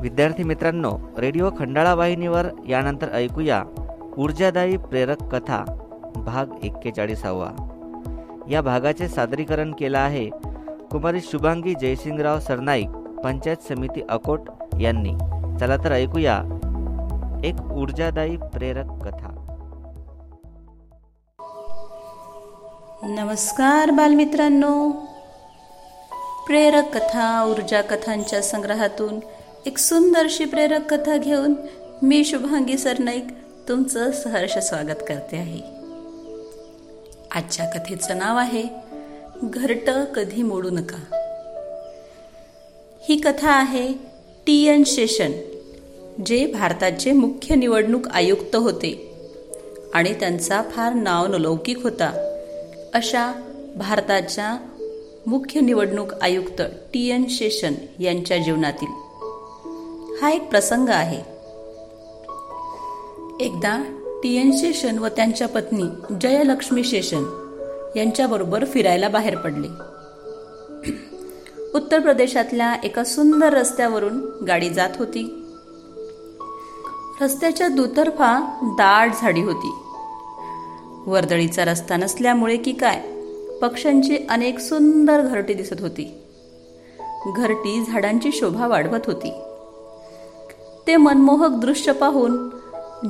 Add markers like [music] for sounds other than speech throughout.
विद्यार्थी मित्रांनो रेडिओ खंडाळा वाहिनीवर यानंतर ऐकूया ऊर्जादायी प्रेरक कथा भाग एक्केचाळीसावा. या भागाचे सादरीकरण केलं आहे कुमारी शुभांगी जयसिंगराव सरनाईक पंचायत समिती अकोट यांनी. चला तर ऐकूया एक ऊर्जादायी प्रेरक कथा. नमस्कार बालमित्रांनो. प्रेरक कथा ऊर्जा कथांच्या संग्रहातून एक सुंदरशी प्रेरक कथा घेऊन मी शुभांगी सरनाईक तुमचं सहर्ष स्वागत करते आहे. आजच्या कथेचं नाव आहे घरट कधी मोडू नका. ही कथा आहे टी एन शेषन जे भारताचे मुख्य निवडणूक आयुक्त होते आणि त्यांचा फार नाव नलौकिक होता अशा भारताच्या मुख्य निवडणूक आयुक्त टी एन शेषन यांच्या जीवनातील. हा एक प्रसंग आहे. एकदा टी एन शेषन व त्यांच्या पत्नी जयलक्ष्मी शेषन यांच्याबरोबर फिरायला बाहेर पडले. [clears throat] उत्तर प्रदेशातल्या एका सुंदर रस्त्यावरून गाडी जात होती. रस्त्याच्या दुतर्फा दाट झाडी होती. वर्दळीचा रस्ता नसल्यामुळे की काय पक्ष्यांची अनेक सुंदर घरटी दिसत होती. घरटी झाडांची शोभा वाढवत होती. ते मनमोहक दृश्य पाहून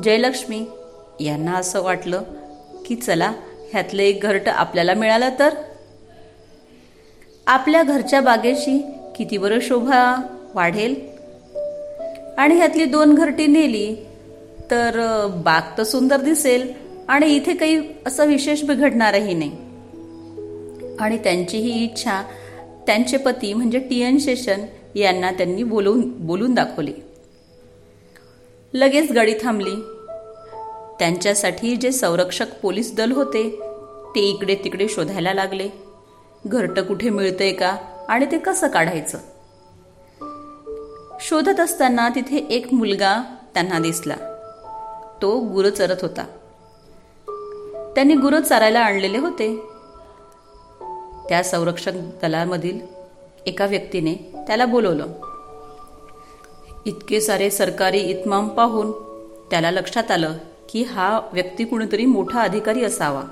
जयलक्ष्मी यांना असं वाटलं की चला ह्यातलं एक घरट आपल्याला मिळालं तर? आपल्या घरच्या बागेशी किती बरं शोभा वाढेल? आणि ह्यातली दोन घरटी नेली तर बाग तर सुंदर दिसेल आणि इथे काही असं विशेष बिघडणारही नाही. आणि त्यांची ही इच्छा त्यांचे पती म्हणजे टी एन शेषन यांना त्यांनी बोलवून बोलून दाखवली. लगेच गाडी थांबली. त्यांच्यासाठी जे संरक्षक पोलीस दल होते ते इकडे तिकडे शोधायला लागले. घरटं कुठे मिळतंय का आणि ते कसं काढायचं? शोधत असताना तिथे एक मुलगा त्यांना दिसला. तो गुरं चरत होता. त्यांनी गुरं चारायला आणलेले होते. त्या संरक्षक दलामधील एका व्यक्तीने त्याला बोलवलं. इतके सारे सरकारी इतमाम पाहून त्याला लक्षात आलं की हा व्यक्ती कुणीतरी मोठा अधिकारी असावा.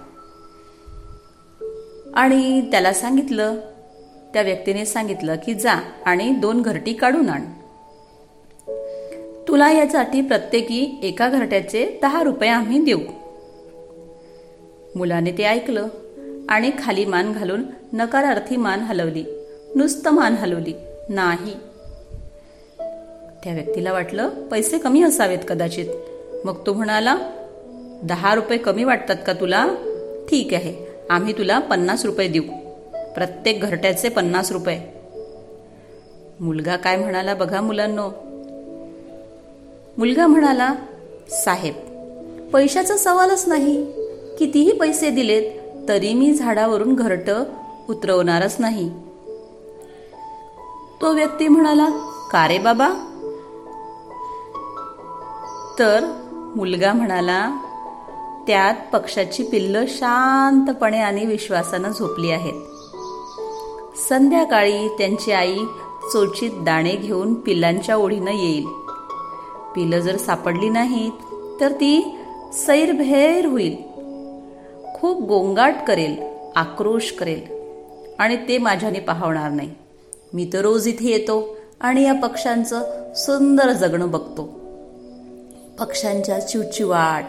आणि त्याला सांगितलं त्या व्यक्तीने सांगितलं की जा आणि दोन घरटी काढून आण. तुला यासाठी प्रत्येकी एका घरट्याचे दहा रुपये आम्ही देऊ. मुलाने ते ऐकलं आणि खाली मान घालून नकारार्थी मान हलवली नुसतं मान हलवली नाही. त्या व्यक्तीला वाटलं पैसे कमी असावेत कदाचित. मग तो म्हणाला दहा रुपये कमी वाटतात का तुला? ठीक आहे आम्ही तुला पन्नास रुपये देऊ. प्रत्येक घरट्याचे पन्नास रुपये. मुलगा काय म्हणाला बघा मुलांनो. मुलगा म्हणाला साहेब पैशाचा सवालच नाही. कितीही पैसे दिलेत तरी मी झाडावरून घरट उतरवणारच नाही. तो व्यक्ती म्हणाला का रे बाबा? तर मुलगा म्हणाला त्यात पक्षाची पिल्लं शांतपणे आणि विश्वासानं झोपली आहेत. संध्याकाळी त्यांची आई चोचीत दाणे घेऊन पिल्लांच्या ओढीनं येईल. पिलं जर सापडली नाहीत तर ती सैरभैर होईल. खूप गोंगाट करेल आक्रोश करेल. आणि ते माझ्याने पाहवणार नाही. मी तर रोज इथे येतो आणि या पक्ष्यांचं सुंदर जगणं बघतो. पक्ष्यांच्या चिवचिवाट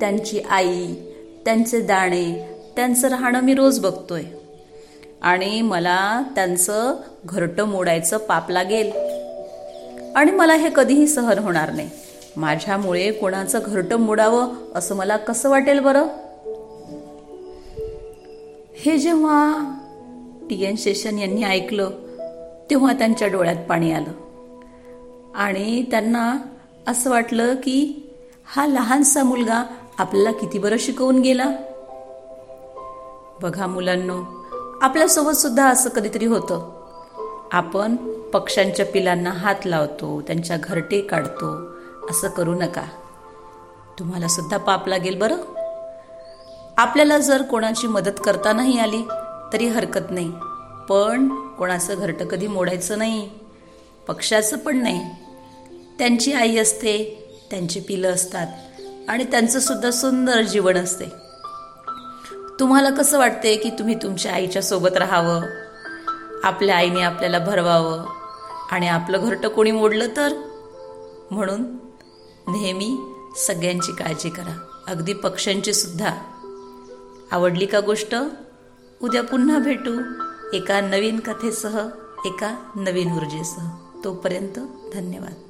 त्यांची आई त्यांचे दाणे त्यांचं राहणं मी रोज बघतोय. आणि मला त्यांचं घरटं मोडायचं पाप लागेल. आणि मला हे कधीही सहन होणार नाही. माझ्यामुळे कोणाचं घरटं मोडावं असं मला कसं वाटेल बरं? हे जेव्हा टी एन शेषन यांनी ऐकलं तेव्हा त्यांच्या डोळ्यात पाणी आलं. आणि त्यांना असं वाटलं की हा लहानसा मुलगा आपल्याला किती बरं शिकवून गेला. बघा मुलांनो आपल्यासोबत सुद्धा असं कधीतरी होतं. आपण पक्ष्यांच्या पिलांना हात लावतो त्यांच्या घरटे काढतो असं करू नका. तुम्हाला सुद्धा पाप लागेल बरं. आपल्याला जर कोणाची मदत करता नाही आली तरी हरकत नाही. पण कोणाचं घरटं कधी मोडायचं नाही पक्षाचं पण नाही. त्यांची आई असते त्यांची पिलं असतात आणि त्यांचंसुद्धा सुंदर जीवन असते. तुम्हाला कसं वाटते की तुम्ही तुमच्या आईच्या सोबत राहावं? आपल्या आईने आपल्याला भरवावं? आणि आपलं घरटं कोणी मोडलं तर? म्हणून नेहमी सगळ्यांची काळजी करा. अगदी पक्ष्यांची सुद्धा. आवडली का गोष्ट? उद्या पुन्हा भेटू एका नवीन कथेसह एका नवीन ऊर्जेसह. तोपर्यंत धन्यवाद.